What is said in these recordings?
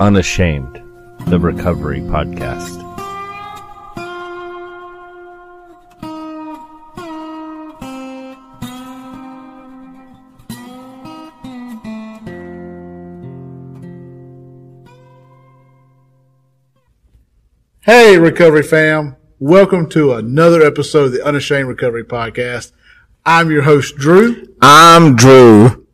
Unashamed, the Recovery Podcast. Hey, Recovery fam. Welcome to another episode of the Unashamed Recovery Podcast. I'm your host, Drew. I'm Drew.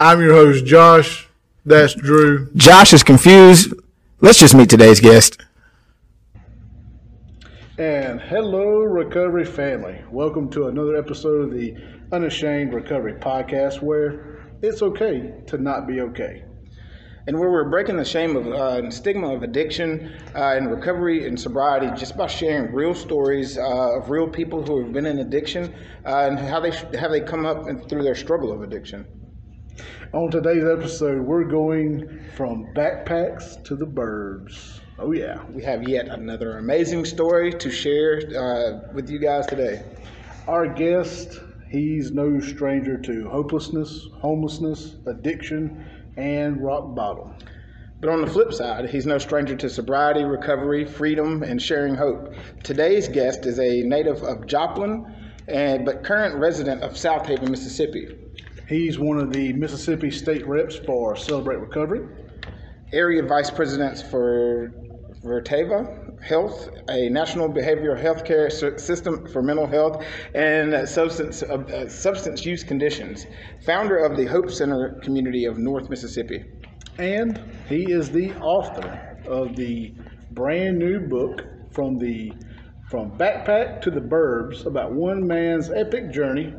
I'm your host, Josh. That's Drew. Josh is confused. Let's just meet today's guest. And hello, Recovery family. Welcome to another episode of the Unashamed Recovery Podcast where it's okay to not be okay. and where we're breaking the shame of uh, and stigma of addiction uh, and recovery and sobriety just by sharing real stories uh, of real people who have been in addiction uh, and how they how they come up and through their struggle of addiction. On today's episode, we're going from backpacks to the burbs. Oh, yeah. We have yet another amazing story to share uh, with you guys today. Our guest, he's no stranger to hopelessness, homelessness, addiction, and rock bottom. But on the flip side, he's no stranger to sobriety, recovery, freedom, and sharing hope. Today's guest is a native of Joplin, and but current resident of Southaven, Mississippi. He's one of the Mississippi state reps for Celebrate Recovery. area vice presidents for Vertava Health, a national behavioral health care system for mental health and substance, uh, uh, substance use conditions, founder of the Hope Center community of North Mississippi. And he is the author of the brand new book from the from backpack to the burbs about one man's epic journey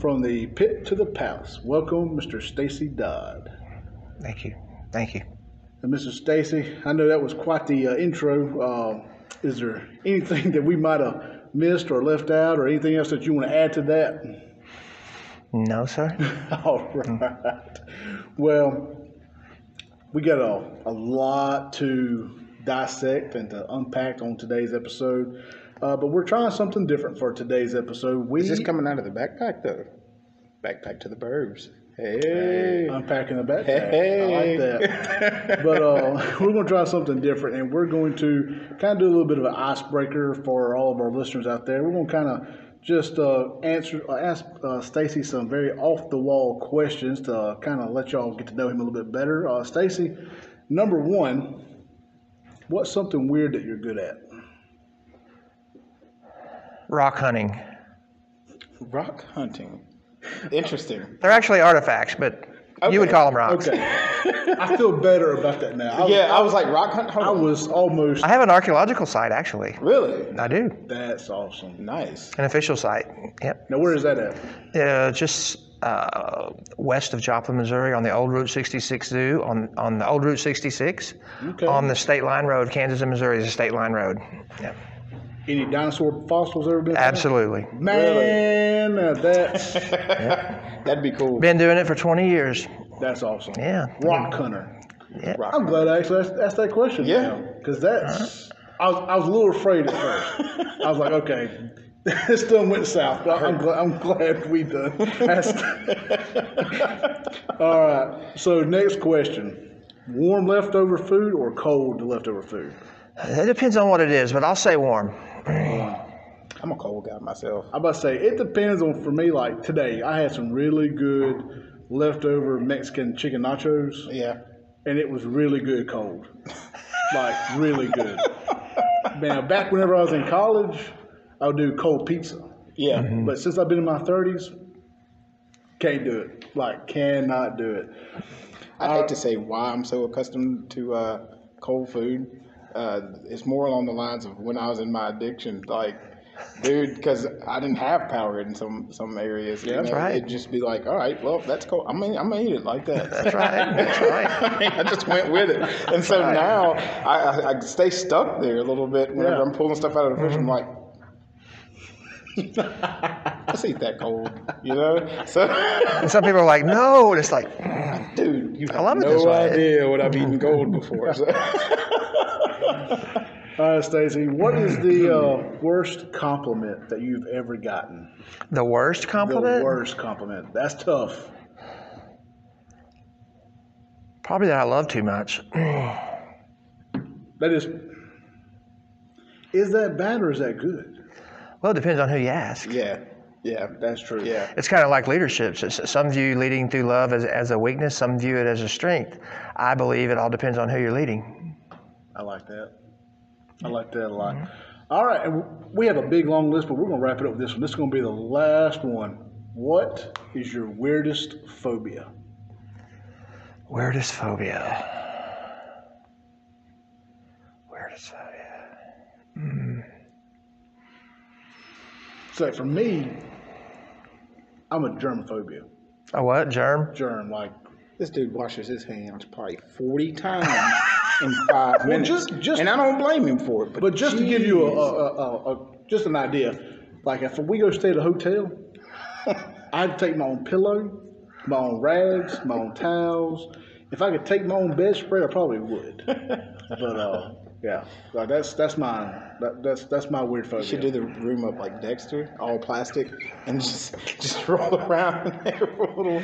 from the pit to the palace. Welcome, Mr. Stacy Dodd. Thank you. Thank you. And Mr. Stacy, I know that was quite the uh, intro. Uh, is there anything that we might have missed or left out, or anything else that you want to add to that? No, sir. All right. Well, we got a, a lot to dissect and to unpack on today's episode, uh, but we're trying something different for today's episode. We Is this coming out of the backpack though? Backpack to the burbs. Hey. unpacking the backpack. Hey. I like that. but uh, we're going to try something different, and we're going to kind of do a little bit of an icebreaker for all of our listeners out there. We're going to kind of just uh, answer, uh, ask uh, Stacy some very off the wall questions to kind of let y'all get to know him a little bit better. Uh, Stacy, number one, what's something weird that you're good at? Rock hunting. Rock hunting. Interesting. They're actually artifacts, but you would call them rocks. Okay, I feel better about that now. I, Yeah, I was like rock hunt. Hold I was almost. I have an archaeological site, actually. really I do. That's awesome. nice. An official site. Yep. Now, where is that at? Uh, just uh, west of Joplin, Missouri, on the old Route 66 Zoo, on, on the old Route 66, Okay. on the state line road. Kansas and Missouri is a state line road. Yep. Any dinosaur fossils ever been? found? Absolutely. Man, now that's That'd be cool. Been doing it for 20 years. that's awesome. Yeah. Rock hunter. Yeah. Rock I'm glad I actually asked, asked that question. Yeah. Because that's I was I was a little afraid at first. I was like, okay, this done went south, but I'm glad I'm glad we done. asked. All right. So next question: warm leftover food or cold leftover food? It depends on what it is, but I'll say warm. I'm a cold guy myself. I'm about to say it depends on for me. Like today, I had some really good leftover Mexican chicken nachos. Yeah. and it was really good cold. like really good. Man, back whenever I was in college, I would do cold pizza. Yeah. But since I've been in my thirties, can't do it. Like cannot do it. I hate to say why I'm so accustomed to uh, cold food. Uh, it's more along the lines of when I was in my addiction, like, dude, because I didn't have power in some some areas. you that's know, right. It'd just be like, all right, well, that's cold. I mean, I'm gonna eat it like that. That's right. That's right. I just went with it, and so now I, I, I stay stuck there a little bit whenever Yeah. I'm pulling stuff out of the fridge. I'm like. Let's eat that cold, you know. So, And some people are like, no. And it's like, dude, you have love it no this way. idea what I've eaten gold before. So. All right, Stacy, what is the uh, worst compliment that you've ever gotten? the worst compliment? The worst compliment. That's tough. Probably that I love too much. That is. Is that bad or is that good? Well, it depends on who you ask. Yeah, yeah, That's true. yeah. It's kind of like leadership. So- so Some view leading through love as, as a weakness, some view it as a strength. I believe it all depends on who you're leading. I like that. I like that a lot. Mm-hmm. All right, and we have a big long list, but we're going to wrap it up with this one. This is going to be the last one. What is your weirdest phobia? Weirdest phobia. Weirdest phobia. Hmm. So for me, I'm a germophobia. A what? Germ? Germ, like This dude washes his hands probably 40 times in five minutes. just- just- and I don't blame him for it. But, But just to give you a, a, a, a just an idea, like if we go stay at a hotel, I'd take my own pillow, my own rags, my own towels. If I could take my own bedspread, I probably would. But uh, yeah, like that's that's my that, that's that's my weird phobia. You should do the room up like Dexter, all plastic, and just just roll around in there for a little.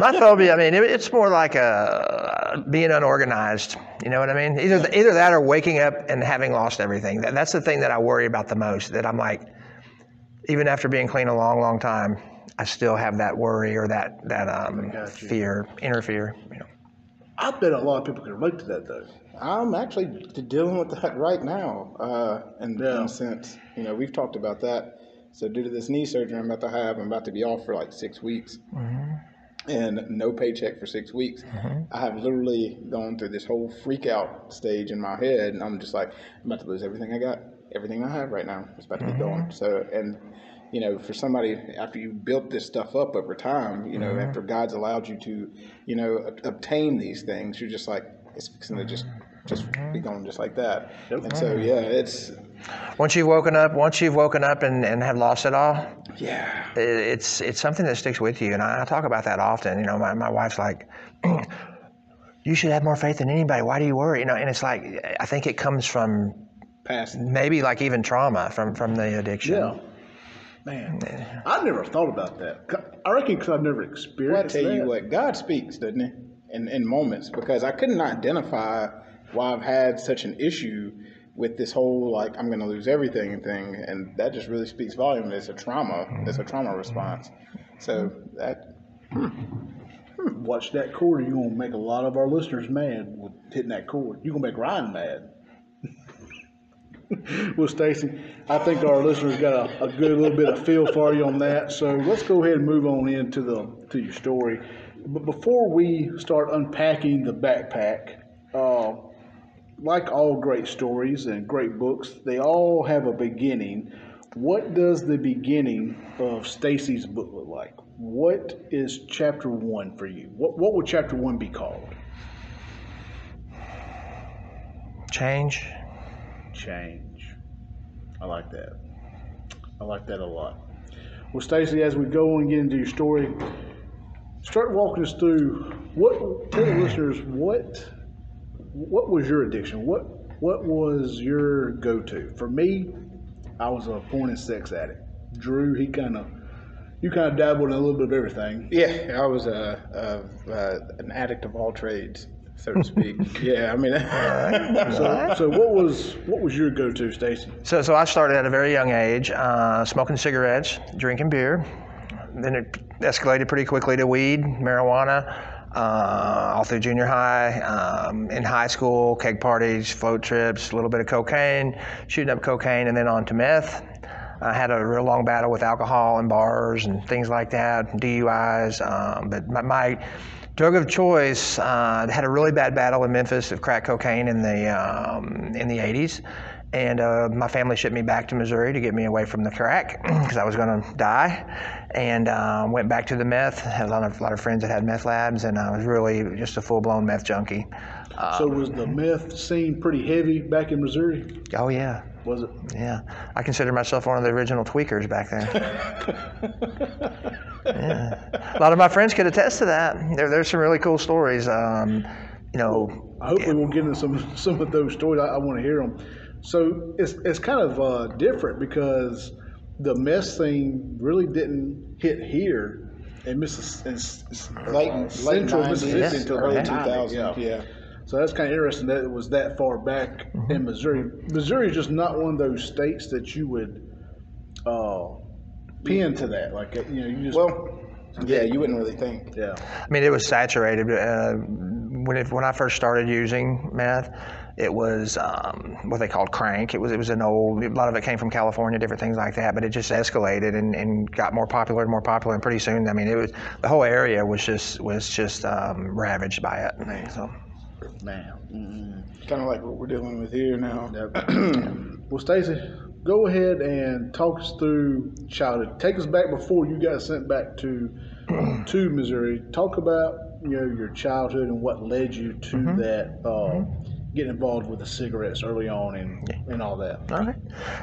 My phobia, I mean, it, it's more like a, being unorganized. You know what I mean? Either either that or waking up and having lost everything. That, that's the thing that I worry about the most. That I'm like, even after being clean a long, long time, I still have that worry or that that um, fear, inner fear. You know. I bet a lot of people can relate to that though. I'm actually dealing with that right now. Uh, in, Yeah. in a sense, you know, we've talked about that. So due to this knee surgery I'm about to have, I'm about to be off for like six weeks. Mm-hmm. And no paycheck for six weeks. Mm-hmm. I have literally gone through this whole freak out stage in my head, and I'm just like, I'm about to lose everything I got, everything I have right now. It's about to be gone. Mm-hmm. So, and you know, for somebody after you built this stuff up over time, you know, after God's allowed you to, you know, obtain these things, you're just like, it's fixing to just, just be gone just like that. And so, yeah, it's, Once you've woken up, once you've woken up and, and have lost it all, yeah, it, it's it's something that sticks with you. And I, I talk about that often. You know, my, my wife's like, you should have more faith than anybody. Why do you worry? You know, and it's like I think it comes from past. maybe like even trauma from from the addiction. Yeah, man, I never thought about that. I reckon because I've never experienced. Well, I experienced tell that. you what, God speaks, doesn't He? In in moments, because I couldn't identify why I've had such an issue with this whole like I'm to lose everything thing, and that just really speaks volume. It's a trauma. It's a trauma response. So that hmm. Hmm. Watch that chord, you're gonna make a lot of our listeners mad with hitting that chord. You're gonna make Ryan mad. well, Stacy, I think our listeners got a, a good little bit of feel for you on that. So let's go ahead and move on into the to your story. But before we start unpacking the backpack, uh, like all great stories and great books, they all have a beginning. What does the beginning of Stacy's book look like? What is chapter one for you? What what would chapter one be called? Change. Change. I like that. I like that a lot. Well, Stacy, as we go and get into your story, start walking us through what tell the listeners what what was your addiction? What what was your go to? For me, I was a porn and sex addict. Drew, he kind of you kind of dabbled in a little bit of everything. yeah, I was a, a, a an addict of all trades, so to speak. yeah, I mean, So, so what was what was your go to, Stacy? So, so I started at a very young age, uh, smoking cigarettes, drinking beer. Then it escalated pretty quickly to weed, marijuana, uh, all through junior high. Um, in high school, keg parties, float trips, a little bit of cocaine, shooting up cocaine, and then on to meth. I had a real long battle with alcohol and bars and things like that, DUIs. Um, but my, my drug of choice uh, had a really bad battle in Memphis of crack cocaine in the um, in the 80s, and uh, my family shipped me back to Missouri to get me away from the crack because I was going to die, and um, went back to the meth. Had a lot of lot of friends that had meth labs, and I was really just a full blown meth junkie. Uh, So was the meth scene pretty heavy back in Missouri? oh yeah, Was it? yeah. I consider myself one of the original tweakers back then. yeah. A lot of my friends could attest to that. There, there's some really cool stories. Um, you know, Hopefully, we'll get into some some of those stories. I, I want to hear them. So it's it's kind of uh, different because the meth thing really didn't hit here in Mississippi, Late, late central 90s, Mississippi until early the 2000s. 90s, Yeah. So that's kind of interesting that it was that far back Mm-hmm. in Missouri. Missouri is just not one of those states that you would uh, pin to that. Like uh, you know, you just Well, yeah, you wouldn't really think. yeah. I mean, it was saturated. Uh, when it, when I first started using meth, it was um, what they called crank. It was it was an old. A lot of it came from California, different things like that. But it just escalated and, and got more popular and more popular. And pretty soon, I mean, it was the whole area was just was just um, ravaged by it. So. Man. Mm-mm. Kind of like what we're dealing with here now. Well, Stacy, go ahead and talk us through childhood. Take us back before you got sent back to to Missouri. Talk about you know your childhood and what led you to Mm-hmm. that. Uh, Getting involved with the cigarettes early on and, and all that. All right.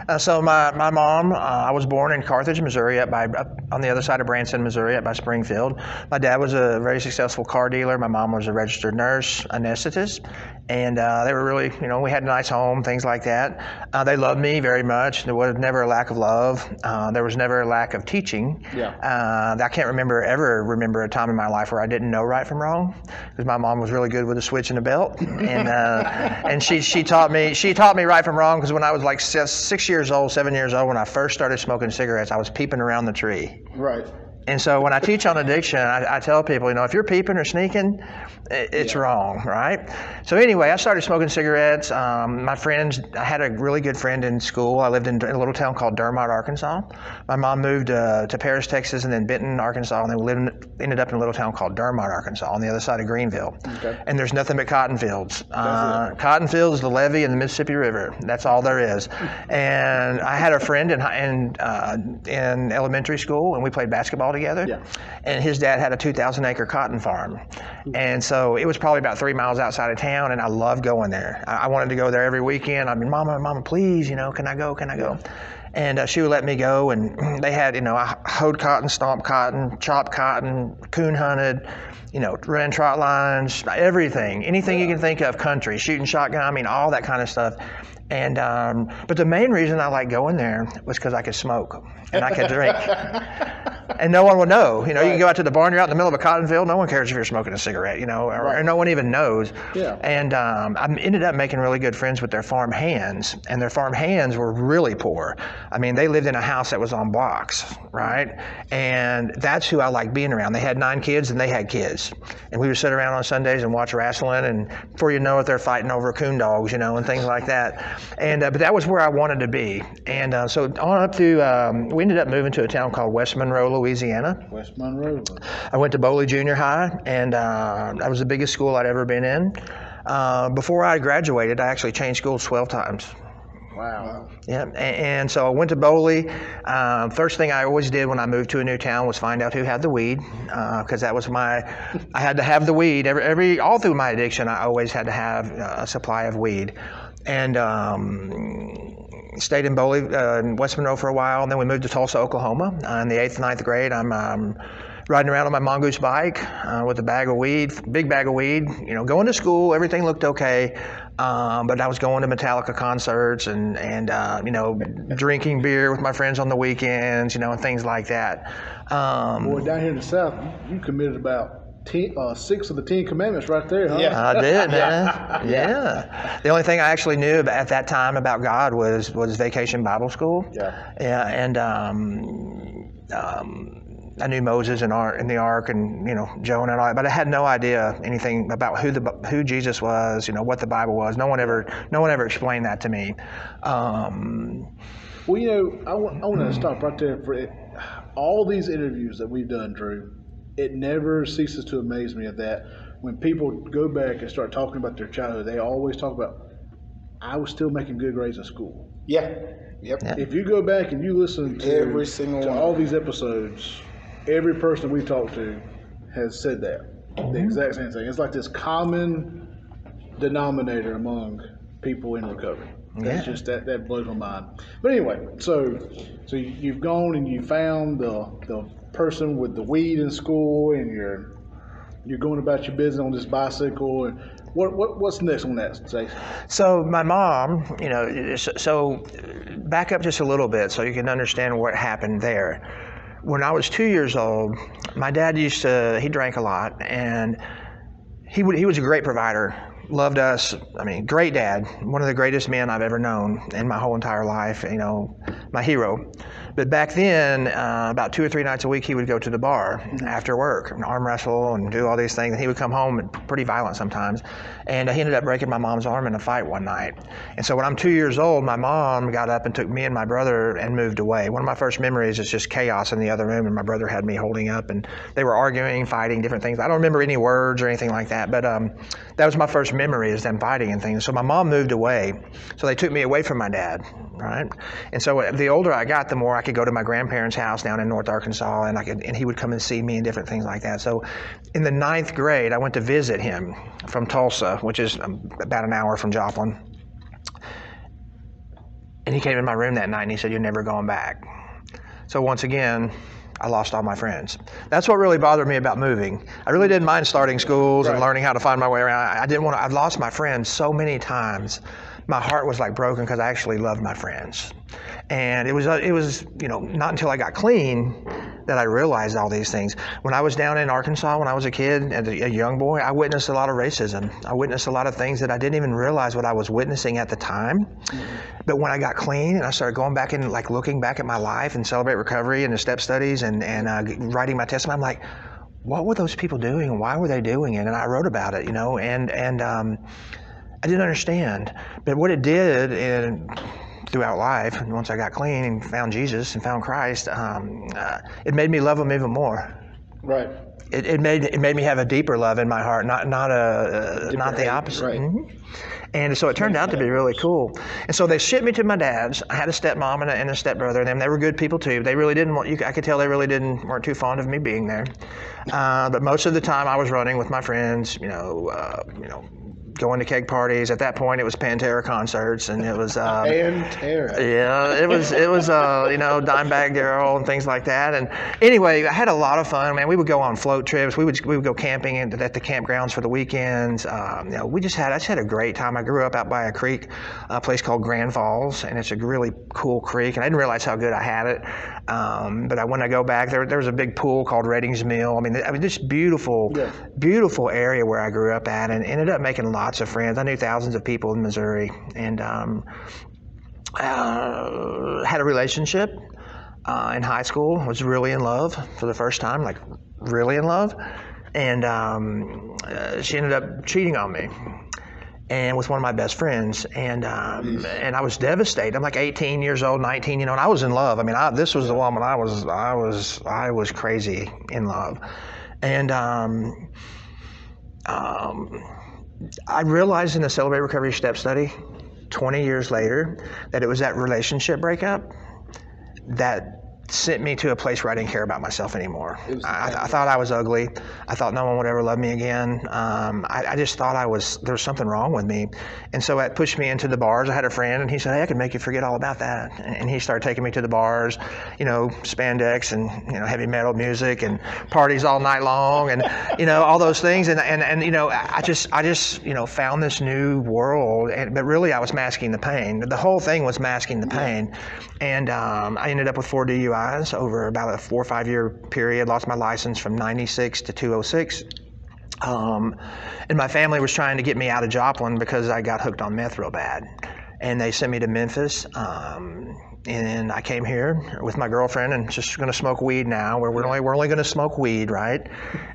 Uh, so my, my mom, uh, I was born in Carthage, Missouri, up by up on the other side of Branson, Missouri, up by Springfield. My dad was a very successful car dealer. My mom was a registered nurse, anesthetist, and uh, they were really, you know, we had a nice home, things like that. Uh, they loved me very much. There was never a lack of love. Uh, there was never a lack of teaching. Yeah. Uh, I can't remember ever remember a time in my life where I didn't know right from wrong, because my mom was really good with a switch and a belt, and uh, and she she taught me she taught me right from wrong. Because when I was like six, six years old, seven years old, when I first started smoking cigarettes, I was peeping around the tree. Right. And so when I teach on addiction, I, I tell people, you know, if you're peeping or sneaking, it's wrong, right? So anyway, I started smoking cigarettes. Um, my friends, I had a really good friend in school. I lived in a little town called Dermott, Arkansas. My mom moved uh, to Paris, Texas, and then Benton, Arkansas, and then we lived, ended up in a little town called Dermott, Arkansas, on the other side of Greenville. Okay. And there's nothing but cotton fields. Uh, cotton fields, the levee, and the Mississippi River. That's all there is. And I had a friend in in, uh, in elementary school, and we played basketball together. Yeah. And his dad had a 2,000 acre cotton farm, and so it was probably about three miles outside of town, and I loved going there. I, I wanted to go there every weekend. I mean, Mama, Mama, please, you know, can I go? Can I go? And uh, she would let me go, and they had, you know, I hoed cotton, stomped cotton, chopped cotton, coon hunted, you know, ran trot lines, everything, anything you can think of, country, shooting shotgun, I mean, all that kind of stuff. And um, but the main reason I liked going there was because I could smoke and I could drink, and no one would know. You know, you can go out to the barn, you're out in the middle of a cotton field, no one cares if you're smoking a cigarette, you know, or, or no one even knows. Yeah. And um, I ended up making really good friends with their farm hands, and their farm hands were really poor. I mean, they lived in a house that was on blocks, right? And that's who I like being around. They had nine kids, and they had kids, and we would sit around on Sundays and watch wrestling, and before you know it, they're fighting over coon dogs, you know, and things like that. And uh, but that was where I wanted to be. And uh, so on up to, um, we ended up moving to a town called West Monroe, Louisiana. West Monroe. I went to Bowley Junior High, and uh, that was the biggest school I'd ever been in. Uh, before I graduated, I actually changed schools 12 times. Wow. Yeah, a- and so I went to Bowley. Um, first thing I always did when I moved to a new town was find out who had the weed, because that was my. I had to have the weed every, every all through my addiction. I always had to have uh, a supply of weed, and um, stayed in Bowley, uh, in West Monroe for a while, and then we moved to Tulsa, Oklahoma. Uh, in the eighth, ninth grade, I'm. Um, Riding around on my mongoose bike uh, with a bag of weed, big bag of weed. You know, going to school, everything looked okay, um, but I was going to Metallica concerts and and uh, you know drinking beer with my friends on the weekends, you know, and things like that. Um, Boy, down here in the South, you, you committed about ten, uh, six of the Ten Commandments right there, huh? Yeah. I did, man. yeah. The only thing I actually knew about, at that time about God was was Vacation Bible School. Yeah. Yeah, and um, um, I knew Moses and Ar- in the Ark, and you know Jonah and all that, but I had no idea anything about who the who Jesus was. You know what the Bible was. No one ever no one ever explained that to me. Um, Well, you know, I want, I want to stop right there for it. All these interviews that we've done, Drew, it never ceases to amaze me of that when people go back and start talking about their childhood, they always talk about, I was still making good grades in school. Yeah. Yep. Yeah. If you go back and you listen to Every single to one. all these episodes, every person we talked to has said that the mm-hmm. exact same thing. It's like this common denominator among people in recovery. That's Yeah. just that that blows my mind. But anyway, so so you- you've gone and you found the the person with the weed in school, and you're you're going about your business on this bicycle. And what what what's next on that, Stacey? So my mom, you know, so back up just a little bit so you can understand what happened there. When I was two years old, my dad used to he drank a lot, and he would he was a great provider. Loved us. I mean, great dad. One of the greatest men I've ever known in my whole entire life. You know, my hero. But back then, uh, about two or three nights a week, he would go to the bar after work and arm wrestle and do all these things. And he would come home pretty violent sometimes. And he ended up breaking my mom's arm in a fight one night. And so when I'm two years old, my mom got up and took me and my brother and moved away. One of my first memories is just chaos in the other room, and my brother had me holding up, and they were arguing, fighting, different things. I don't remember any words or anything like that, but um, that was my first memory is them fighting and things. So my mom moved away, so they took me away from my dad, right? And so the older I got, the more I could go to my grandparents' house down in North Arkansas, and I could, and he would come and see me and different things like that. So in the ninth grade, I went to visit him from Tulsa, which is um, about an hour from Joplin. And he came in my room that night and he said, You're never going back. So once again, I lost all my friends. That's what really bothered me about moving. I really didn't mind starting schools and learning how to find my way around. I didn't want to, I'd lost my friends so many times. My heart was like broken because I actually loved my friends. And it was, uh, it was, you know, not until I got clean that I realized all these things. When I was down in Arkansas when I was a kid, and a, young boy, I witnessed a lot of racism. I witnessed a lot of things that I didn't even realize what I was witnessing at the time. But when I got clean and I started going back and like looking back at my life and celebrate recovery and the step studies and and uh, writing my testimony, I'm like, what were those people doing and why were they doing it? And I wrote about it, you know, and and um, I didn't understand. But what it did and throughout life, and once I got clean and found Jesus and found Christ, um, uh, it made me love Him even more. Right. It, it made it made me have a deeper love in my heart, not not a uh, not the opposite. right. Mhm. And so it turned out to be really cool. And so they shipped me to my dad's. I had a stepmom and a, and a stepbrother, and them they were good people too. They really didn't want you. I could tell they really didn't weren't too fond of me being there. Uh, but most of the time, I was running with my friends. You know, uh, you know, going to keg parties. At that point, it was Pantera concerts, and it was. Um, And Tara. yeah, it was it was uh, you know Dimebag Darrell and things like that. And anyway, I had a lot of fun. Man, we would go on float trips. We would we would go camping at, at the campgrounds for the weekends. Um, you know, we just had I just had a great time. I grew up out by a creek, a place called Grand Falls, and it's a really cool creek. And I didn't realize how good I had it. Um, but I, when I go back, there there was a big pool called Redings Mill. I mean, I mean, just beautiful, Yeah. beautiful area where I grew up at, and ended up making lots of friends. I knew thousands of people in Missouri, and um, uh, had a relationship uh, in high school. Was really in love for the first time, like really in love, and um, uh, she ended up cheating on me. And with one of my best friends, and um, and I was devastated. I'm like 18 years old, 19, you know, and I was in love. I mean, I, this was the woman I was, I was, I was crazy in love, and um, um, I realized in the Celebrate Recovery Step Study, 20 years later, that it was that relationship breakup that sent me to a place where I didn't care about myself anymore. I, I thought I was ugly. I thought no one would ever love me again. Um, I, I just thought I was there was something wrong with me, and so it pushed me into the bars. I had a friend, and he said, "Hey, I can make you forget all about that." And, and he started taking me to the bars, you know, spandex and you know heavy metal music and parties all night long, and you know all those things. And and, and you know I just I just you know found this new world, and, but really I was masking the pain. The whole thing was masking the pain, and um, I ended up with four DUIs over about a four or five year period. Lost my license from '96 to 206. Um, and my family was trying to get me out of Joplin because I got hooked on meth real bad. And they sent me to Memphis. Um, and I came here with my girlfriend and just going to smoke weed now. Where we're only we're only going to smoke weed, right?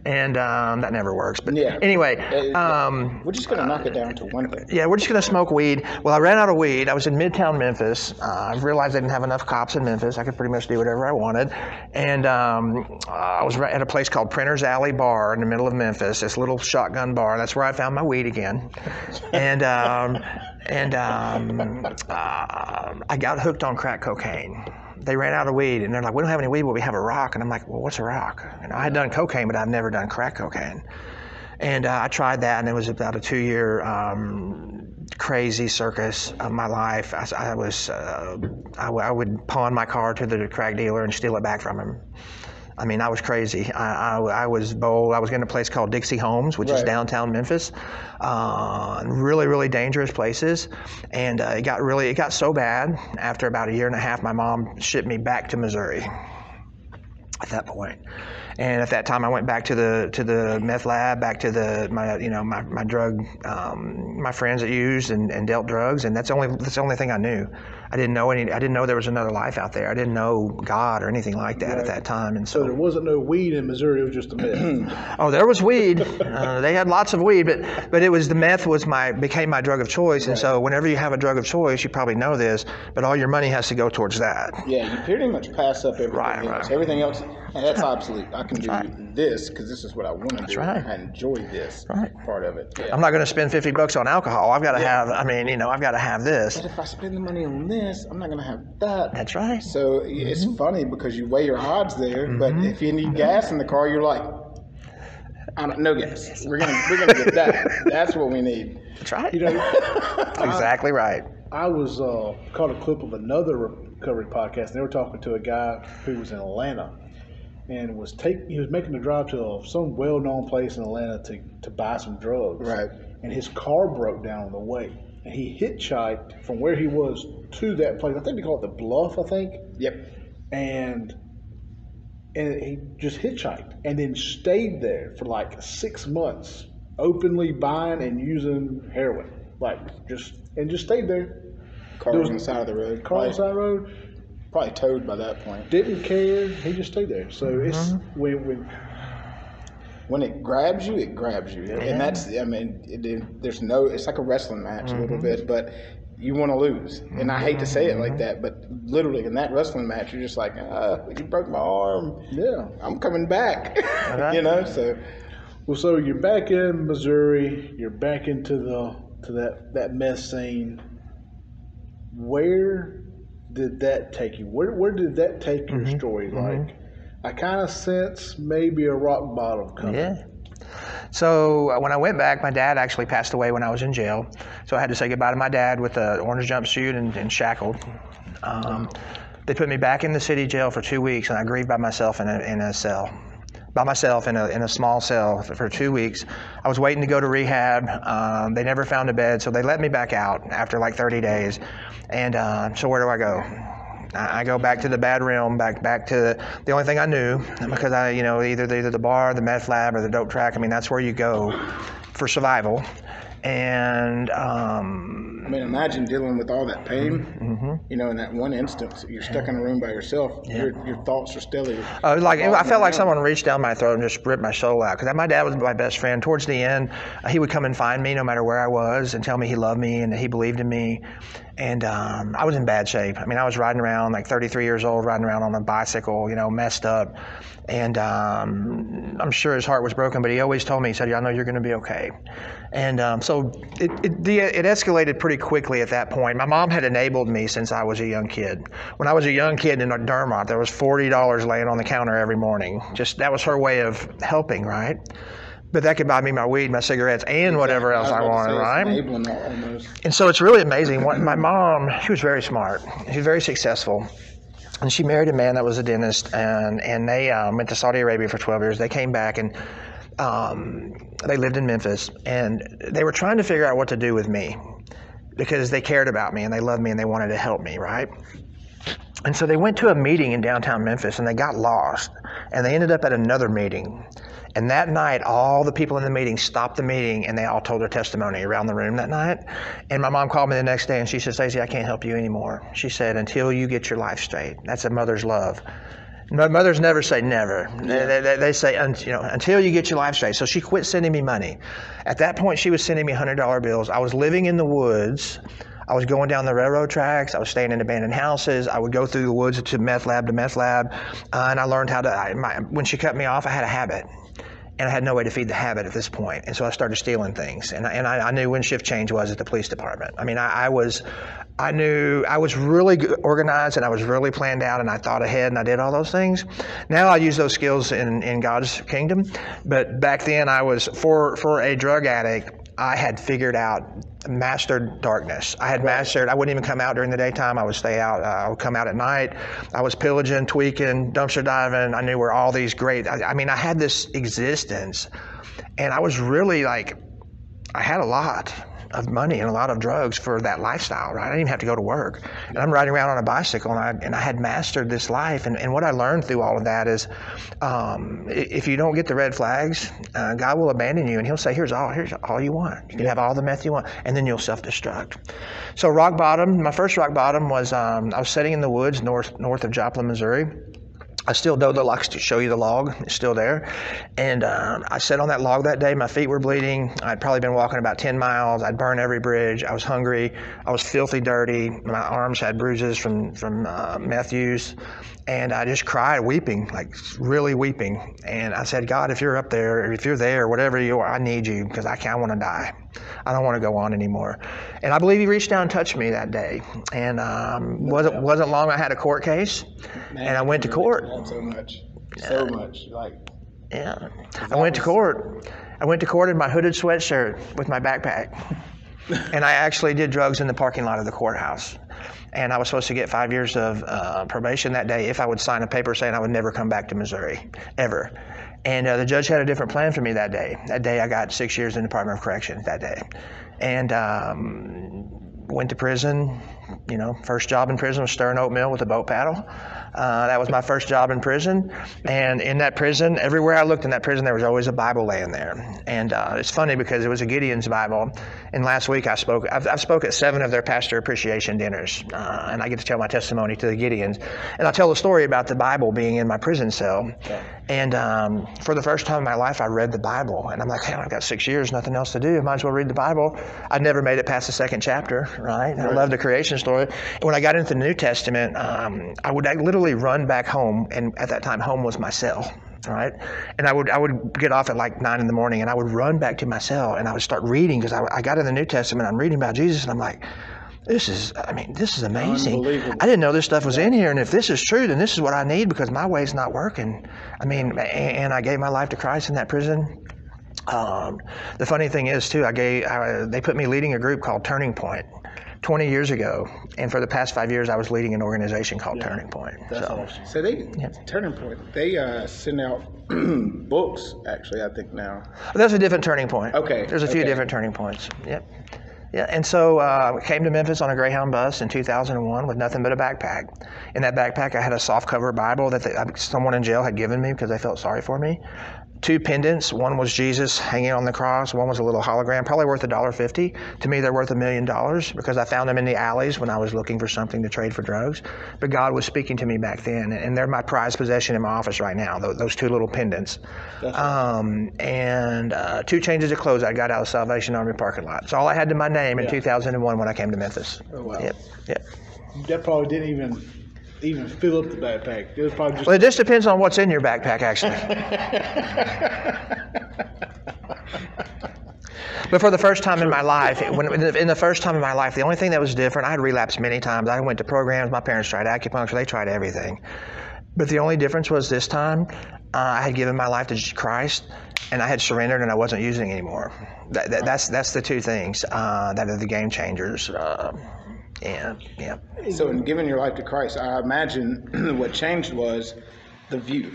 And um, that never works. But Yeah. anyway, Uh, um, We're just gonna knock it down to one thing. yeah, we're just gonna smoke weed. Well, I ran out of weed. I was in Midtown Memphis. Uh, I realized I didn't have enough cops in Memphis. I could pretty much do whatever I wanted. And um, uh, I was at a place called Printer's Alley Bar in the middle of Memphis. This little shotgun bar. That's where I found my weed again. And um, and um, uh, I got hooked on crack cocaine. They ran out of weed, and they're like, "We don't have any weed, but we have a rock." And I'm like, "Well, what's a rock?" And I had done cocaine, but I've never done crack cocaine. And uh, I tried that, and it was about a two-year um, crazy circus of my life. I, I was, uh, I, w- I would pawn my car to the crack dealer and steal it back from him. I mean, I was crazy. I, I, I was bold. I was in a place called Dixie Homes, which is downtown Memphis. Uh, really, really dangerous places. And uh, it got really, it got so bad. After about a year and a half, my mom shipped me back to Missouri. at that point. And at that time, I went back to the to the meth lab, back to the my you know my, my drug um, my friends that used and, and dealt drugs, and that's only that's the only thing I knew. I didn't know any. I didn't know there was another life out there. I didn't know God or anything like that at that time. And So there wasn't no weed in Missouri. It was just a myth. oh, there was weed. Uh, they had lots of weed, but but it was the meth was my became my drug of choice. And so whenever you have a drug of choice, you probably know this, but all your money has to go towards that. Yeah, you pretty much pass up everything Right, else. right. Everything else, and that's obsolete. I can do right. this because this is what I want to do. right. I enjoy this Right. part of it. Yeah. I'm not going to spend 50 bucks on alcohol. I've got to have. I mean, you know, I've got to have this. But if I spend the money on this, I'm not going to have that. That's right. So it's Mm-hmm. funny because you weigh your odds there, but if you need gas in the car, you're like, I don't, no gas. We're gonna we're gonna get that. That's what we need. That's right. You know, exactly right. I was uh, caught a clip of another recovery podcast. And they were talking to a guy who was in Atlanta and was take he was making a drive to some well-known place in Atlanta to, to buy some drugs. Right. And his car broke down on the way, and he hitchhiked from where he was to that place. I think they call it the Bluff. I think. Yep. and and he just hitchhiked and then stayed there for like six months, openly buying and using heroin, like just and just stayed there. Car There was was- on the side of the road. Car on the side of the road, probably towed by that point. didn't care. He just stayed there. So it's mm-hmm. when, when When it grabs you, it grabs you, and that's I mean, it, it- there's no. It's like a wrestling match a little mm-hmm. bit, but you want to lose, and I hate to say it like mm-hmm. that, but literally in that wrestling match, you're just like, ah, you broke my arm. yeah. I'm coming back. you know, so Well, so you're back in Missouri. You're back into the to that that meth scene. Where did that take you? Where where did that take your mm-hmm. story? Like, I kind of sense maybe a rock bottom coming. Yeah. So uh, when I went back, my dad actually passed away when I was in jail. So I had to say goodbye to my dad with an orange jumpsuit and, and shackled. Um, they put me back in the city jail for two weeks, and I grieved by myself in a, in a cell. By myself in a, in a small cell for, two weeks. I was waiting to go to rehab. Um, they never found a bed, so they let me back out after like 30 days. And uh, so where do I go? I I go back to the bad realm, back back to the, the only thing I knew, because I, you know, either either the bar, the meth lab, or the dope track. I mean, that's where you go for survival. And um, I mean, imagine dealing with all that pain. You know, in that one instance, you're stuck in a room by yourself. Your, your thoughts are still. Uh, like I felt like someone reached down my throat and just ripped my soul out. Because my dad was my best friend. Towards the end, he would come and find me no matter where I was and tell me he loved me and that he believed in me. And um, I was in bad shape. I mean, I was riding around like 33 years old, riding around on a bicycle, you know, messed up. And um, I'm sure his heart was broken, but he always told me, he said, "I know you're going to be okay." And um, so it, it, it escalated pretty quickly at that point. My mom had enabled me since I was a young kid. When I was a young kid in Dermott, there was forty dollars laying on the counter every morning. Just that was her way of helping, right? But that could buy me my weed, my cigarettes, and whatever else I, about wanted, right? Enabling al- almost. And so it's really amazing. What, my mom, she was very smart. She was very successful. And she married a man that was a dentist, and, and they um, went to Saudi Arabia for 12 years. They came back and um, they lived in Memphis, and they were trying to figure out what to do with me because they cared about me and they loved me and they wanted to help me, right? And so they went to a meeting in downtown Memphis and they got lost. And they ended up at another meeting. And that night, all the people in the meeting stopped the meeting and they all told their testimony around the room that night. And my mom called me the next day and she said, Stacey, I can't help you anymore. She said, until you get your life straight. That's a mother's love. Mo- Mothers never say never. They, they, they say, you know, until you get your life straight. So she quit sending me money. At that point, she was sending me $100 bills. I was living in the woods. I was going down the railroad tracks. I was staying in abandoned houses. I would go through the woods to meth lab to meth lab, uh, and I learned how to. I, my, when she cut me off, I had a habit, and I had no way to feed the habit at this point. And so I started stealing things, and I, and I, I knew when shift change was at the police department. I mean, I, I was, I knew I was really organized, and I was really planned out, and I thought ahead, and I did all those things. Now I use those skills in in God's kingdom, but back then I was for for a drug addict. I had figured out mastered darkness. I had mastered. I wouldn't even come out during the daytime. I would stay out. Uh, I would come out at night. I was pillaging, tweaking, dumpster diving. I knew where all these great. I, I mean, I had this existence, and I was really like, I had a lot. Of money and a lot of drugs for that lifestyle, right? I didn't even have to go to work. And I'm riding around on a bicycle and I, and I had mastered this life. And, and what I learned through all of that is um, if you don't get the red flags, uh, God will abandon you and He'll say, here's all, here's all you want. You can have all the meth you want. And then you'll self destruct. So, rock bottom, my first rock bottom was um, I was sitting in the woods north, north of Joplin, Missouri. I still know the locks to show you the log. It's still there. And uh, I sat on that log that day. My feet were bleeding. I'd probably been walking about 10 miles. I'd burned every bridge. I was hungry. I was filthy dirty. My arms had bruises from, from uh, meth use. And I just cried, weeping, like really weeping. And I said, God, if you're up there, if you're there, whatever you are, I need you because I can't want to die. I don't want to go on anymore. And I believe he reached down and touched me that day. And um, wasn't wasn't long. I had a court case, and I went to court. So much, so much, like Yeah, I went to court. I went to court in my hooded sweatshirt with my backpack, and I actually did drugs in the parking lot of the courthouse. And I was supposed to get five years of uh, probation that day if I would sign a paper saying I would never come back to Missouri, ever. And uh, the judge had a different plan for me that day. That day, I got six years in the Department of Corrections that day, and um, went to prison. You know, first job in prison was stirring oatmeal with a boat paddle. Uh, that was my first job in prison. And in that prison, everywhere I looked in that prison, there was always a Bible laying there. And uh, it's funny because it was a Gideon's Bible. And last week I spoke, I've, I've spoke at seven of their pastor appreciation dinners. Uh, and I get to tell my testimony to the Gideons. And I tell the story about the Bible being in my prison cell. And um, for the first time in my life, I read the Bible. And I'm like, hey, I've got six years, nothing else to do. I might as well read the Bible. I'd never made it past the second chapter, right? I love the creation story. When I got into the New Testament, um, I would I literally run back home. And at that time, home was my cell. Right, and I would I would get off at like nine in the morning, and I would run back to my cell, and I would start reading because I, I got in the New Testament. I'm reading about Jesus, and I'm like, this is I mean this is amazing. I didn't know this stuff was in here, and if this is true, then this is what I need because my way's not working. I mean, and I gave my life to Christ in that prison. Um, the funny thing is too, I gave I, they put me leading a group called Turning Point. 20 years ago, and for the past five years, I was leading an organization called Turning Point. That's so, awesome. So they turning point. They uh, send out books. Actually, I think now. There's a different turning point. Okay, There's a few different turning points. Yep. Yeah, and so uh, came to Memphis on a Greyhound bus in 2001 with nothing but a backpack. In that backpack, I had a soft cover Bible that they, someone in jail had given me because they felt sorry for me. Two pendants. One was Jesus hanging on the cross. One was a little hologram, probably worth a dollar fifty. To me, they're worth a million dollars because I found them in the alleys when I was looking for something to trade for drugs. But God was speaking to me back then, and they're my prized possession in my office right now. Those, two little pendants. Um, and uh, two changes of clothes I got out of Salvation Army parking lot. It's all I had to my name in 2001 when I came to Memphis. Oh, wow. Yep. Yep. That probably didn't even even fill up the backpack. It was probably just Well, it just depends on what's in your backpack, actually. But for the first time in my life, when in the, first time in my life, the only thing that was different, I had relapsed many times. I went to programs. My parents tried acupuncture. They tried everything. But the only difference was this time, uh, I had given my life to Christ, and I had surrendered, and I wasn't using it anymore. That, that, that's that's the two things uh, that are the game changers. Uh, and yeah, So, in giving your life to Christ, I imagine what changed was the view.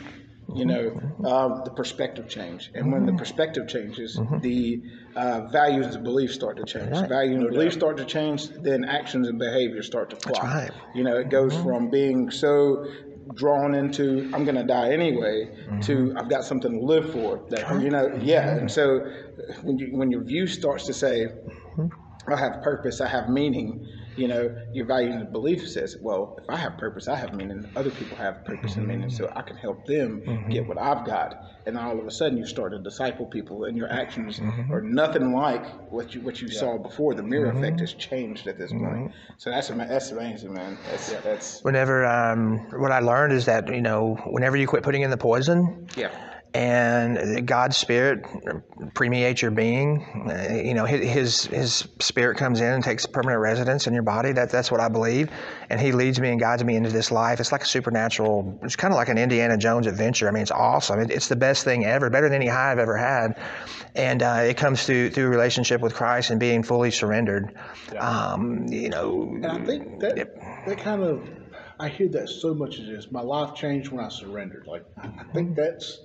You know, mm-hmm. um, the perspective change, and when the mm-hmm. perspective changes, mm-hmm. the uh, values and beliefs start to change. right. Values and beliefs start to change, then actions and behaviors start to fly. right. You know, it goes from being so drawn into I'm going to die anyway to I've got something to live for. That you know, yeah. And so uh, when you when your view starts to say I have purpose, I have meaning. You know, your value and belief says, well, if I have purpose, I have meaning. Other people have purpose and meaning, so mm-hmm. I can help them mm-hmm. get what I've got. And all of a sudden, you start to disciple people, and your actions mm-hmm. are nothing like what you what you saw before. The mirror effect has changed at this point. So that's ama- that's amazing, man. That's that's whenever um, what I learned is that you know whenever you quit putting in the poison yeah. And God's spirit permeates your being, uh, you know his, his his spirit comes in and takes permanent residence in your body. That that's what I believe, and He leads me and guides me into this life. It's like a supernatural. It's kind of like an Indiana Jones adventure. I mean, it's awesome. It, it's the best thing ever, better than any high I've ever had, and uh, it comes through through relationship with Christ and being fully surrendered. Um, you know, And I think that that kind of I hear that so much as this. My life changed when I surrendered. Like I I think that's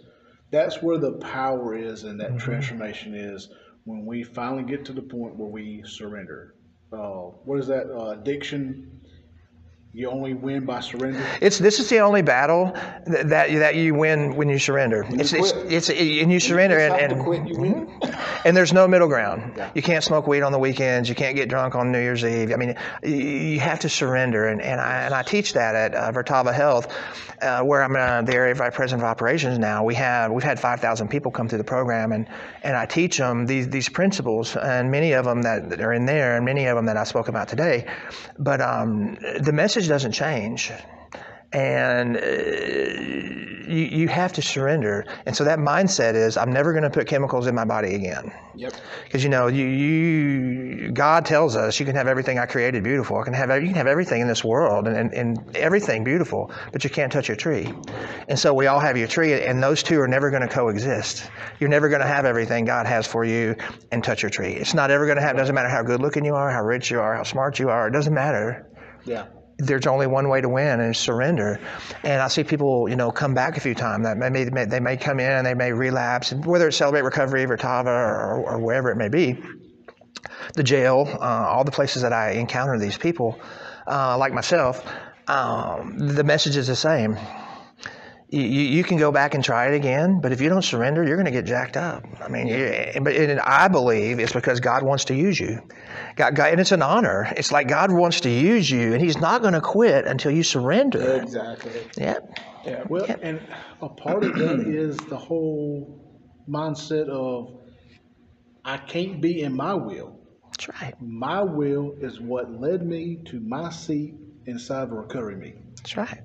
that's where the power is and that transformation is when we finally get to the point where we surrender. Uh, what is that uh, addiction? You only win by surrender. It's this is the only battle that that, you win when you surrender. It's, it's, quit. it's and you surrender You and, and quit, you win. and there's no middle ground. Yeah. You can't smoke weed on the weekends. You can't get drunk on New Year's Eve. I mean, you, you have to surrender, and, and I and I teach that at uh, Vertava Health, uh, where I'm uh, the area vice president of operations now. We have we've had 5,000 people come through the program, and and I teach them these these principles, and many of them that, that are in there, and many of them that I spoke about today. But um, the message doesn't change and uh, you, you have to surrender. And so that mindset is, I'm never going to put chemicals in my body again. Yep. Because you know, you, you God tells us you can have everything I created beautiful. I can have you can have everything in this world and, and, and everything beautiful, but you can't touch your tree. And so we all have your tree, and those two are never going to coexist. You're never going to have everything God has for you and touch your tree. It's not ever going to happen. Doesn't matter how good looking you are, how rich you are, how smart you are. It doesn't matter Yeah. There's only one way to win and surrender. And I see people, you know, come back a few times. That may, may they may come in and they may relapse, and whether it's Celebrate Recovery, Vertava, or, or wherever it may be, the jail, uh, all the places that I encounter these people, uh, like myself, um, the message is the same. You, you can go back and try it again, but if you don't surrender, you're going to get jacked up. I mean, but and I believe it's because God wants to use you. God, God, and it's an honor. It's like God wants to use you, and He's not going to quit until you surrender. Exactly. Yeah, Yeah. Well, and a part of that is the whole mindset of I can't be in my will. that's right. My will is what led me to my seat inside the recovery meeting. That's right.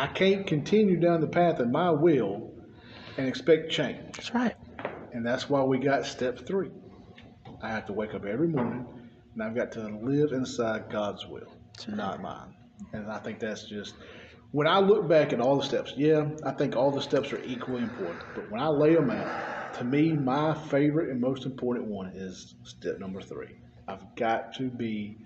I can't continue down the path of my will and expect change. That's right. And that's why we got step three. I have to wake up every morning and I've got to live inside God's will, not mine. And I think that's just, when I look back at all the steps, yeah, I think all the steps are equally important. But when I lay them out, to me, my favorite and most important one is step number three. I've got to be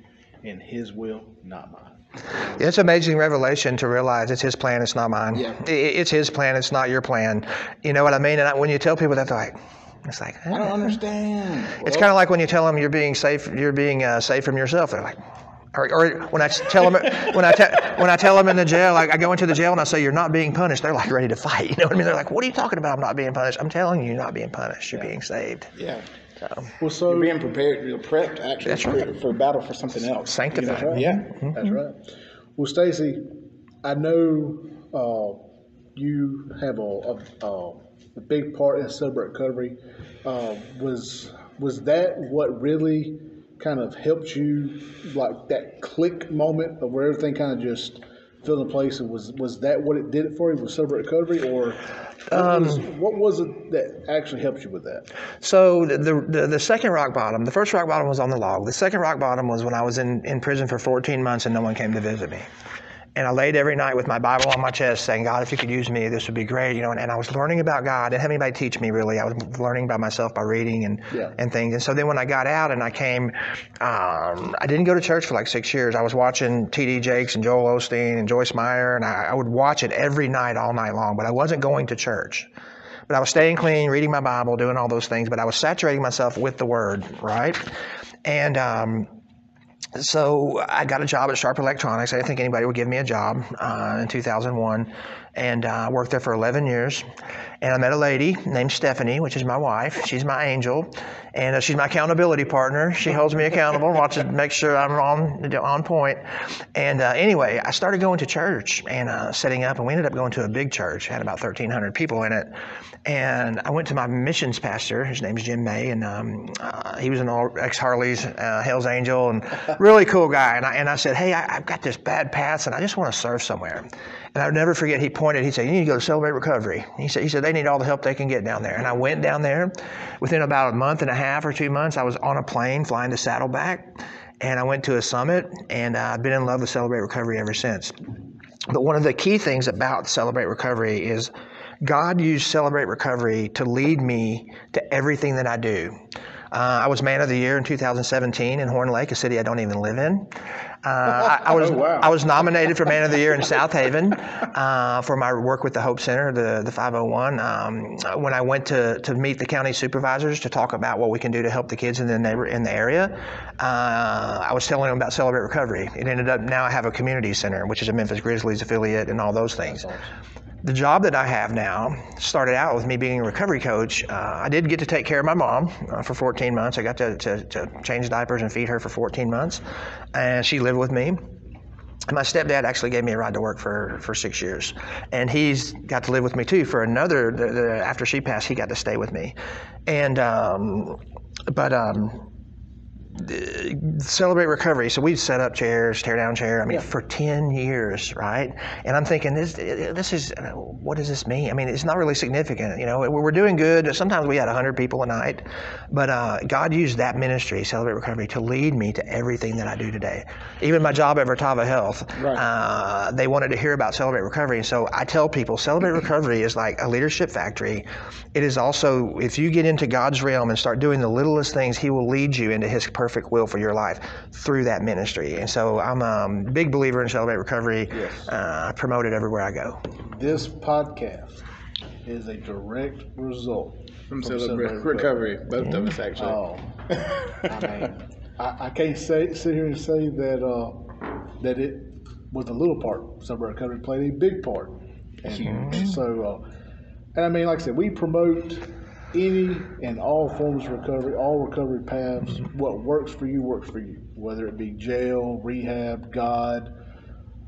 in His will, not mine. Yeah, it's amazing revelation to realize it's His plan, it's not mine. Yeah. It's His plan, it's not your plan. You know what I mean? And I, when you tell people that, they're like, it's like, I don't understand. It's kind of like when you tell them you're being safe, you're being uh, safe from yourself. They're like, or, or when I tell them when I te- when I tell them in the jail, like I go into the jail and I say you're not being punished, they're like ready to fight. You know what I mean? They're like, what are you talking about? I'm not being punished. I'm telling you, you're not being punished. You're being saved. Yeah. So, Well, so You're being prepared. You're prepped actually That's for, right. for battle for something else. sanctified. That's right. Yeah. That's right. Well, Stacy, I know uh, you have a, a, a, a big part in Celebrate Recovery. Uh, was was that what really kind of helped you, like that click moment of where everything kind of just fell in place? And was was that what it did it for you? Was sober Recovery, or what, um, was, what was it that actually helped you with that? So the, the the second rock bottom, the first rock bottom was on the log. The second rock bottom was when I was in, in prison for 14 months and no one came to visit me. And I laid every night with my Bible on my chest saying, God, if you could use me, this would be great. You know, and, and I was learning about God. I didn't have anybody teach me really. I was learning by myself by reading and, Yeah. and things. And so then when I got out and I came, um, I didn't go to church for like six years. I was watching T.D. Jakes and Joel Osteen and Joyce Meyer, and I, I would watch it every night, all night long, but I wasn't going to church. But I was staying clean, reading my Bible, doing all those things, but I was saturating myself with the Word, right? And, um, so I got a job at Sharp Electronics. I didn't think anybody would give me a job uh, in 2001, and uh, worked there for 11 years. And I met a lady named Stephanie, which is my wife. She's my angel, and uh, she's my accountability partner. She holds me accountable, watches, makes sure I'm on on point. And uh, anyway, I started going to church and uh, setting up, and we ended up going to a big church. Had about 1,300 people in it. And I went to my missions pastor. His name's Jim May, and um, uh, he was an ex Harley's uh, Hell's Angel, and really cool guy. And I, and I said, Hey, I, I've got this bad past, and I just want to serve somewhere. And I'll never forget, he pointed, he said, You need to go to Celebrate Recovery. He said, he said, They need all the help they can get down there. And I went down there. Within about a month and a half or two months, I was on a plane flying to Saddleback. And I went to a summit, and I've been in love with Celebrate Recovery ever since. But one of the key things about Celebrate Recovery is God used Celebrate Recovery to lead me to everything that I do. Uh, I was Man of the Year in 2017 in Horn Lake, a city I don't even live in. Uh, I, I, was Oh, wow. I was nominated for Man of the Year in Southaven uh, for my work with the Hope Center, the the 501. Um, when I went to, to meet the county supervisors to talk about what we can do to help the kids in the neighbor in the area, uh, I was telling them about Celebrate Recovery. It ended up now I have a community center, which is a Memphis Grizzlies affiliate, and all those things. The job that I have now started out with me being a recovery coach. Uh, I did get to take care of my mom uh, for 14 months. I got to, to, to change diapers and feed her for 14 months, and she lived with me. My stepdad actually gave me a ride to work for, for six years, and he's got to live with me too for another. The, the, after she passed, he got to stay with me, and um, but um, celebrate recovery. So we've set up chairs, tear down chair. I mean, for ten years, right? And I'm thinking this, this is, what does this mean? I mean, it's not really significant. You know, we're doing good. Sometimes we had hundred people a night, but uh, God used that ministry, celebrate recovery, to lead me to everything that I do today. Even my job at Vertava Health, Right. uh, they wanted to hear about celebrate recovery. And so I tell people, celebrate recovery is like a leadership factory. It is also, if you get into God's realm and start doing the littlest things, He will lead you into His perfect will for your life through that ministry. And so I'm a big believer in Celebrate Recovery. Uh, I promote it everywhere I go. This podcast is a direct result From Celebrate Recovery, both of us actually. Oh, I mean, I, I can't say sit here and say that uh, that it was a little part. Celebrate Recovery played a big part. And So, uh, and I mean, like I said, we promote any and all forms of recovery, all recovery paths. What works for you works for you, whether it be jail, rehab, God,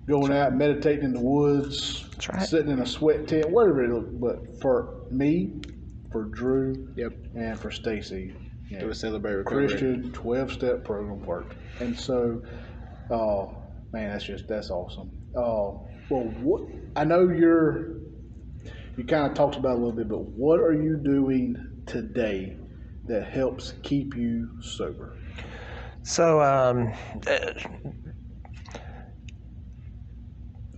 going out meditating in the woods, right. sitting in a sweat tent, whatever it is. But for me, for Drew, Yep. and for Stacy, you It was Celebrate Recovery. Christian twelve step program worked. And so, uh, man, that's just that's awesome. Uh, well, what I know you're you kind of talked about it a little bit, but what are you doing today that helps keep you sober? So, um, uh,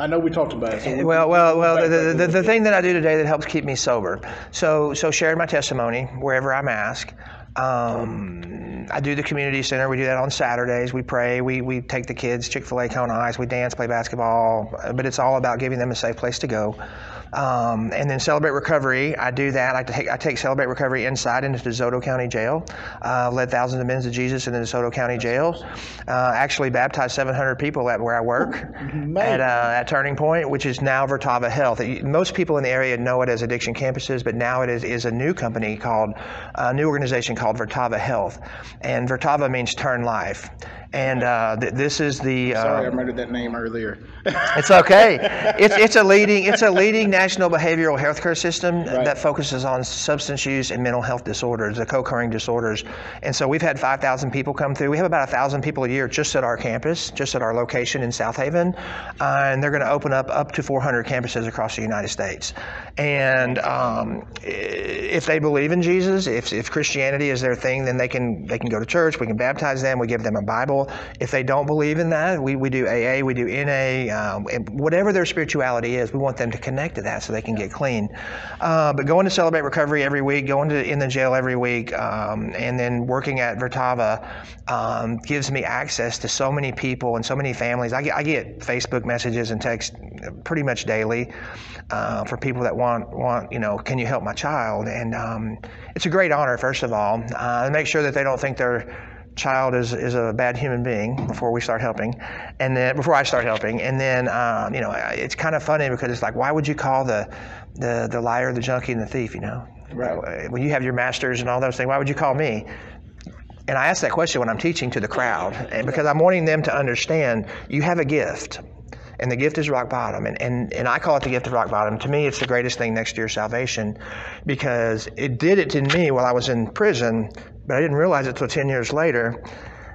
I know we talked about it. So well, well, well. The, the, the, the thing that I do today that helps keep me sober. So, so sharing my testimony wherever I'm asked. Um, I do the community center. We do that on Saturdays. We pray. We, we take the kids Chick Fil A Kona Ice. We dance, play basketball. But it's all about giving them a safe place to go. Um, and then celebrate recovery. I do that. I take I take celebrate recovery inside into DeSoto County Jail. Uh, led thousands of men to Jesus in the DeSoto County Jail. Uh, actually baptized 700 people at where I work at, uh, at Turning Point, which is now Vertava Health. Most people in the area know it as Addiction Campuses, but now it is, is a new company called a new organization called Vertava Health, and Vertava means turn life. And uh, th- this is the uh, Sorry, I murdered that name earlier. it's okay. It's, it's a leading it's a leading national behavioral health care system that focuses on substance use and mental health disorders, the co-occurring disorders. And so we've had 5,000 people come through. We have about 1,000 people a year just at our campus, just at our location in Southaven. Uh, and they're going to open up up to 400 campuses across the United States. And um, if they believe in Jesus, if, if Christianity is their thing, then they can they can go to church. We can baptize them. We give them a Bible. If they don't believe in that, we, we do AA, we do NA, um, whatever their spirituality is, we want them to connect to that so they can get clean. Uh, but going to celebrate recovery every week, going to in the jail every week, um, and then working at Vertava um, gives me access to so many people and so many families. I get, I get Facebook messages and texts pretty much daily uh, for people that want want you know, can you help my child? And um, it's a great honor, first of all, uh, to make sure that they don't think their child is, is a bad human being before we start helping, and then before I start helping, and then um, you know it's kind of funny because it's like why would you call the the the liar, the junkie, and the thief? You know, Right. when you have your masters and all those things, why would you call me? And I ask that question when I'm teaching to the crowd, and because I'm wanting them to understand you have a gift, and the gift is rock bottom. And, and, and I call it the gift of rock bottom. To me, it's the greatest thing next to your salvation because it did it to me while I was in prison, but I didn't realize it till 10 years later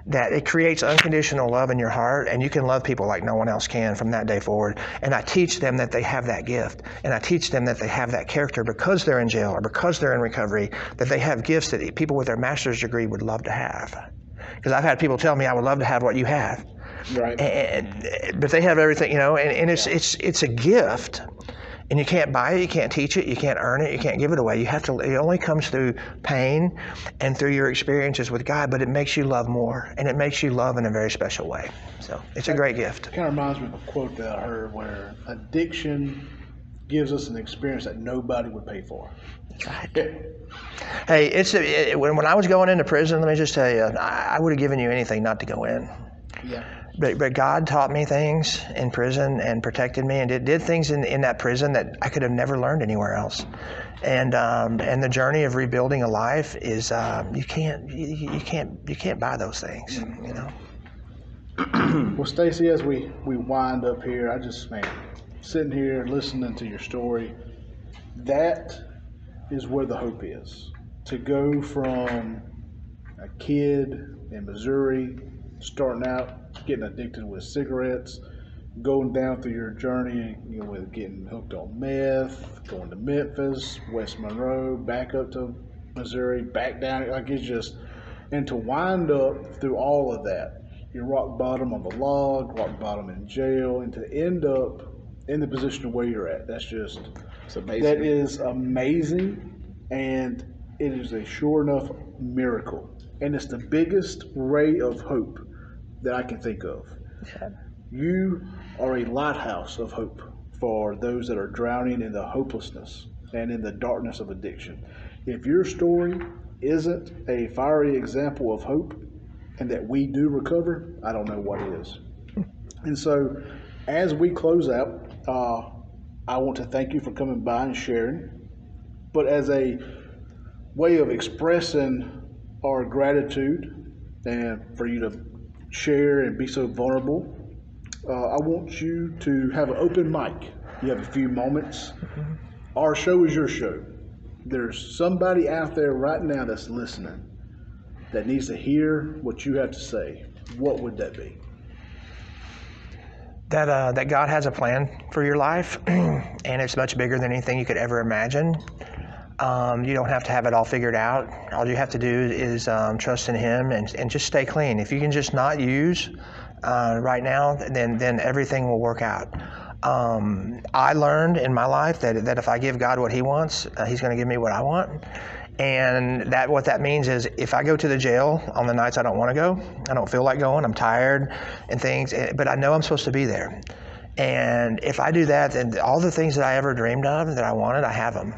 that it creates unconditional love in your heart and you can love people like no one else can from that day forward. And I teach them that they have that gift. And I teach them that they have that character because they're in jail or because they're in recovery, that they have gifts that people with their master's degree would love to have. Because I've had people tell me, I would love to have what you have Right. and, but they have everything, you know, and, and it's it's it's a gift. And you can't buy it, you can't teach it, you can't earn it, you can't give it away. You have to. It only comes through pain and through your experiences with God. But it makes you love more, and it makes you love in a very special way. So it's a great gift. Kind of reminds me of a quote that I heard where addiction gives us an experience that nobody would pay for. Hey, it's it, when when I was going into prison. Let me just tell you, I, I would have given you anything not to go in. Yeah. But, but God taught me things in prison and protected me and did, did things in, in that prison that I could have never learned anywhere else. And um, and the journey of rebuilding a life is um, you can't you, you can't you can't buy those things. You know. Well, Stacy, as we, we wind up here, I just, man, sitting here listening to your story, that is where the hope is. To go from a kid in Missouri, starting out, getting addicted with cigarettes, going down through your journey, you know, with getting hooked on meth, going to Memphis, West Monroe, back up to Missouri, back down, like it's just, and to wind up through all of that, you're rock bottom on the log, rock bottom in jail, and to end up in the position of where you're at. That's just It's amazing. that is amazing, and it is a sure enough miracle, and it's the biggest ray of hope that I can think of. You are a lighthouse of hope for those that are drowning in the hopelessness and in the darkness of addiction. If your story isn't a fiery example of hope and that we do recover, I don't know what is. And so, as we close out, uh, I want to thank you for coming by and sharing. But as a way of expressing our gratitude and for you to share and be so vulnerable, uh, I want you to have an open mic. You have a few moments. Our show is your show. There's somebody out there right now that's listening that needs to hear what you have to say. What would that be? that uh, that God has a plan for your life, and it's much bigger than anything you could ever imagine. Um, you don't have to have it all figured out. All you have to do is um, trust in Him and, and just stay clean. If you can just not use uh, right now, then then everything will work out. Um, I learned in my life that that if I give God what He wants, uh, He's going to give me what I want. And that what that means is if I go to the jail on the nights I don't want to go, I don't feel like going, I'm tired and things, eh, but I know I'm supposed to be there. And if I do that, then all the things that I ever dreamed of that I wanted, I have them.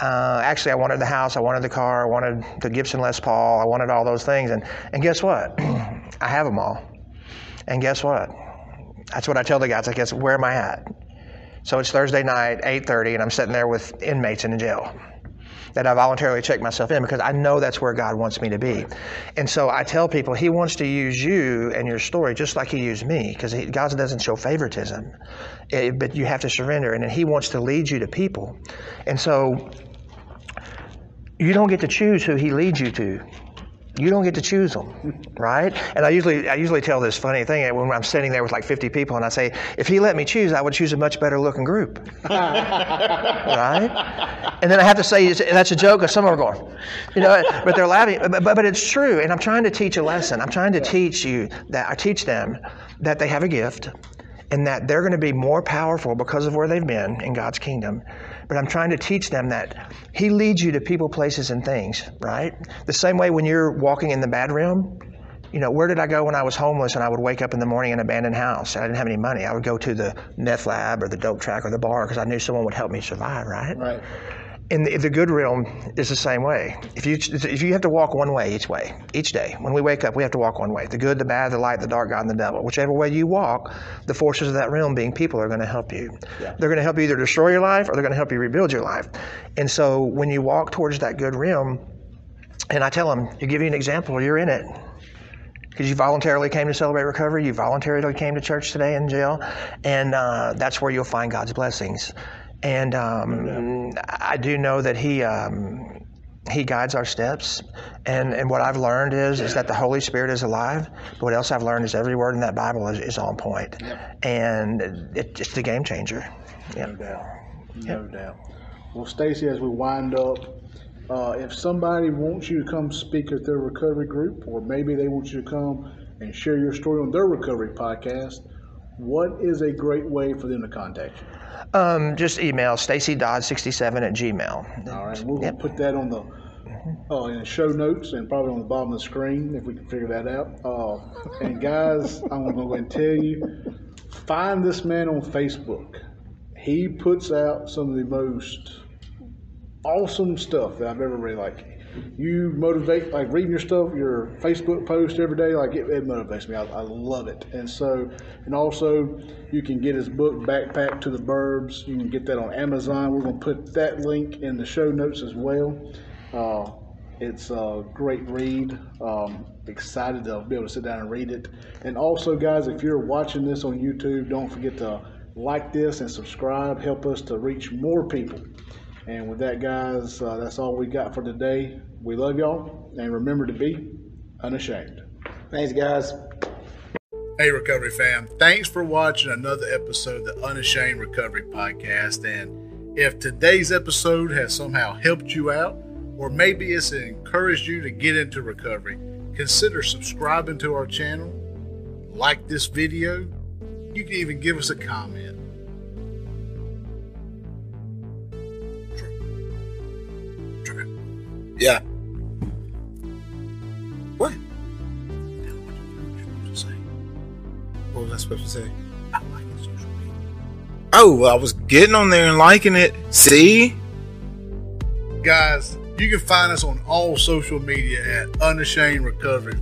Uh, actually, I wanted the house, I wanted the car, I wanted the Gibson Les Paul, I wanted all those things. And, and guess what? I have them all. And guess what? That's what I tell the guys. I guess where am I at? So it's Thursday night, 8:30, and I'm sitting there with inmates in the jail that I voluntarily check myself in because I know that's where God wants me to be. And so I tell people He wants to use you and your story just like He used me because God doesn't show favoritism, Eh, but you have to surrender, and He wants to lead you to people. And so you don't get to choose who He leads you to. You don't get to choose them, right? And I usually, I usually tell this funny thing eh, when I'm sitting there with like 50 people, and I say, if he let me choose, I would choose a much better looking group, right? And then I have to say that's a joke, because some of them are going, you know, but they're laughing. But, but, but it's true, and I'm trying to teach a lesson. I'm trying to teach you that I teach them that they have a gift, and that they're going to be more powerful because of where they've been in God's kingdom. But I'm trying to teach them that He leads you to people, places, and things, right? The same way when you're walking in the bad realm, you know, where did I go when I was homeless and I would wake up in the morning in an abandoned house and I didn't have any money? I would go to the meth lab or the dope track or the bar because I knew someone would help me survive, right? Right. In the, the good realm is the same way. If you if you have to walk one way each way each day, when we wake up, we have to walk one way: the good, the bad, the light, the dark, God, and the devil. Whichever way you walk, the forces of that realm, being people, are going to help you. Yeah. They're going to help you either destroy your life or they're going to help you rebuild your life. And so when you walk towards that good realm, and I tell them, you give you an example, you're in it. Because you voluntarily came to celebrate recovery, you voluntarily came to church today in jail, and uh, that's where you'll find God's blessings. And um, I do know that He um, He guides our steps, and and what I've learned is is that the Holy Spirit is alive. But what else I've learned is every word in that Bible is, is on point, and it, it's the game changer. No doubt. No doubt. Well, Stacy, as we wind up, uh, if somebody wants you to come speak at their recovery group, or maybe they want you to come and share your story on their recovery podcast, what is a great way for them to contact you? Um, just email stacydodd67 at gmail. All right, going to put that on the uh, in the show notes and probably on the bottom of the screen if we can figure that out. Uh, and guys, I'm going to go and tell you, find this man on Facebook. He puts out some of the most awesome stuff that I've ever read. Like you motivate, like reading your stuff, your Facebook post every day, like it, it motivates me. I, I, love it. And so, and also you can get his book, Backpack to the Burbs. You can get that on Amazon. We're going to put that link in the show notes as well. Uh, it's a great read. Um, excited to be able to sit down and read it. And also, guys, if you're watching this on YouTube, don't forget to like this and subscribe. Help us to reach more people. And with that, guys, uh, that's all we got for today. We love y'all, and remember to be unashamed. Thanks, guys. Hey, Recovery fam. Thanks for watching another episode of the Unashamed Recovery Podcast. And if today's episode has somehow helped you out, or maybe it's encouraged you to get into recovery, consider subscribing to our channel, like this video. You can even give us a comment. Yeah. What? What was I supposed to say? Oh, well, I was getting on there and liking it. See? Guys, you can find us on all social media at Unashamed Recovery